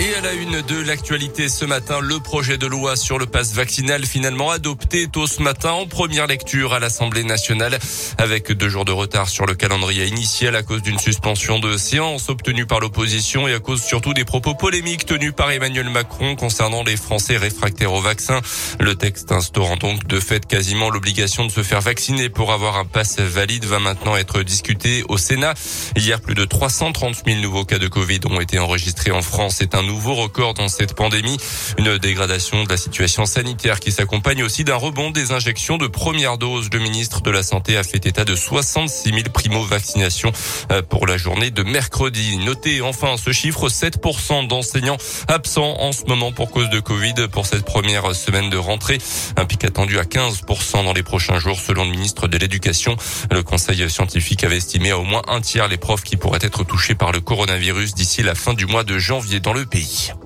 Et à la une de l'actualité ce matin, le projet de loi sur le passe vaccinal finalement adopté tôt ce matin en première lecture à l'Assemblée nationale avec deux jours de retard sur le calendrier initial à cause d'une suspension de séance obtenue par l'opposition et à cause surtout des propos polémiques tenus par Emmanuel Macron concernant les Français réfractaires au vaccin. Le texte instaurant donc de fait quasiment l'obligation de se faire vacciner pour avoir un passe valide va maintenant être discuté au Sénat. Hier, plus de 330 000 nouveaux cas de Covid ont été enregistrés en France. Nouveau record dans cette pandémie. Une dégradation de la situation sanitaire qui s'accompagne aussi d'un rebond des injections de première dose. Le ministre de la Santé a fait état de 66 000 primo-vaccinations euh, pour la journée de mercredi. Notez enfin ce chiffre, 7% d'enseignants absents en ce moment pour cause de Covid pour cette première semaine de rentrée. Un pic attendu à 15% dans les prochains jours selon le ministre de l'Éducation. Le conseil scientifique avait estimé à au moins un tiers les profs qui pourraient être touchés par le coronavirus d'ici la fin du mois de janvier dans le pays. pays.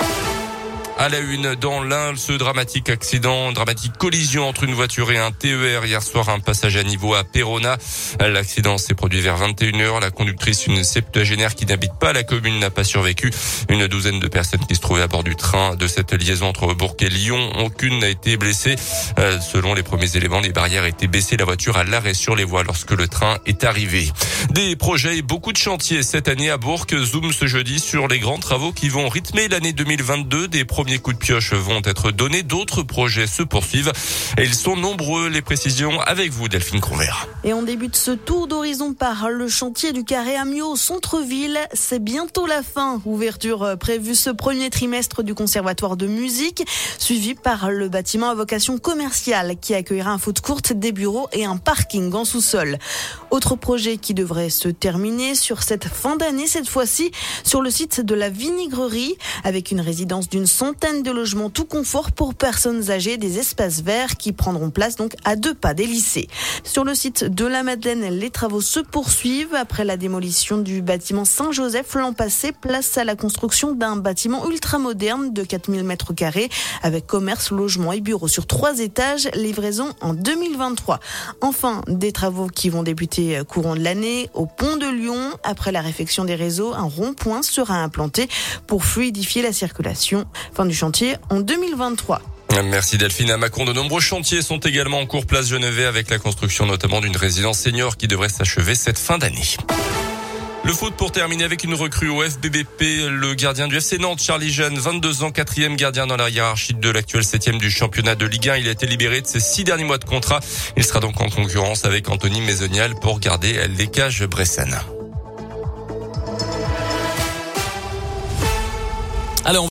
À la une, dans l'un, ce dramatique accident, dramatique collision entre une voiture et un TER hier soir, un passage à niveau à Perona. L'accident s'est produit vers 21h. La conductrice, une septuagénaire qui n'habite pas la commune, n'a pas survécu. Une douzaine de personnes qui se trouvaient à bord du train de cette liaison entre Bourg et Lyon, aucune n'a été blessée. Euh, selon les premiers éléments, les barrières étaient baissées, la voiture à l'arrêt sur les voies lorsque le train est arrivé. Des projets et beaucoup de chantiers cette année à Bourg. Zoom ce jeudi sur les grands travaux qui vont rythmer l'année 2022. Des premiers coups de pioche vont être donnés. D'autres projets se poursuivent. Et ils sont nombreux. Les précisions avec vous, Delphine Convert. Et on débute ce tour d'horizon par le chantier du Carré Amiot au centre-ville. C'est bientôt la fin. Ouverture prévue ce premier trimestre du conservatoire de musique, suivi par le bâtiment à vocation commerciale qui accueillera un foot court, des bureaux et un parking en sous-sol. Autre projet qui devrait se terminer sur cette fin d'année, cette fois-ci sur le site de la vinigrerie, avec une résidence d'une centaine de logements tout confort pour personnes âgées, des espaces verts qui prendront place donc à deux pas des lycées. Sur le site de la Madeleine, les travaux se poursuivent après la démolition du bâtiment Saint-Joseph l'an passé, place à la construction d'un bâtiment ultramoderne de 4000 mètres carrés avec commerce, logement et bureaux sur trois étages, livraison en 2023. Enfin, des travaux qui vont débuter courant de l'année au pont de Lyon. Après la réfection des réseaux, un rond-point sera implanté pour fluidifier la circulation. Du chantier en 2023. Merci Delphine. À Macron, de nombreux chantiers sont également en cours place Genevet avec la construction notamment d'une résidence senior qui devrait s'achever cette fin d'année. Le foot pour terminer avec une recrue au FBBP, le gardien du FC Nantes, Charlie Jeanne, 22 ans, quatrième gardien dans la hiérarchie de l'actuel septième du championnat de Ligue 1. Il a été libéré de ses six derniers mois de contrat. Il sera donc en concurrence avec Anthony Maisonial pour garder les cages.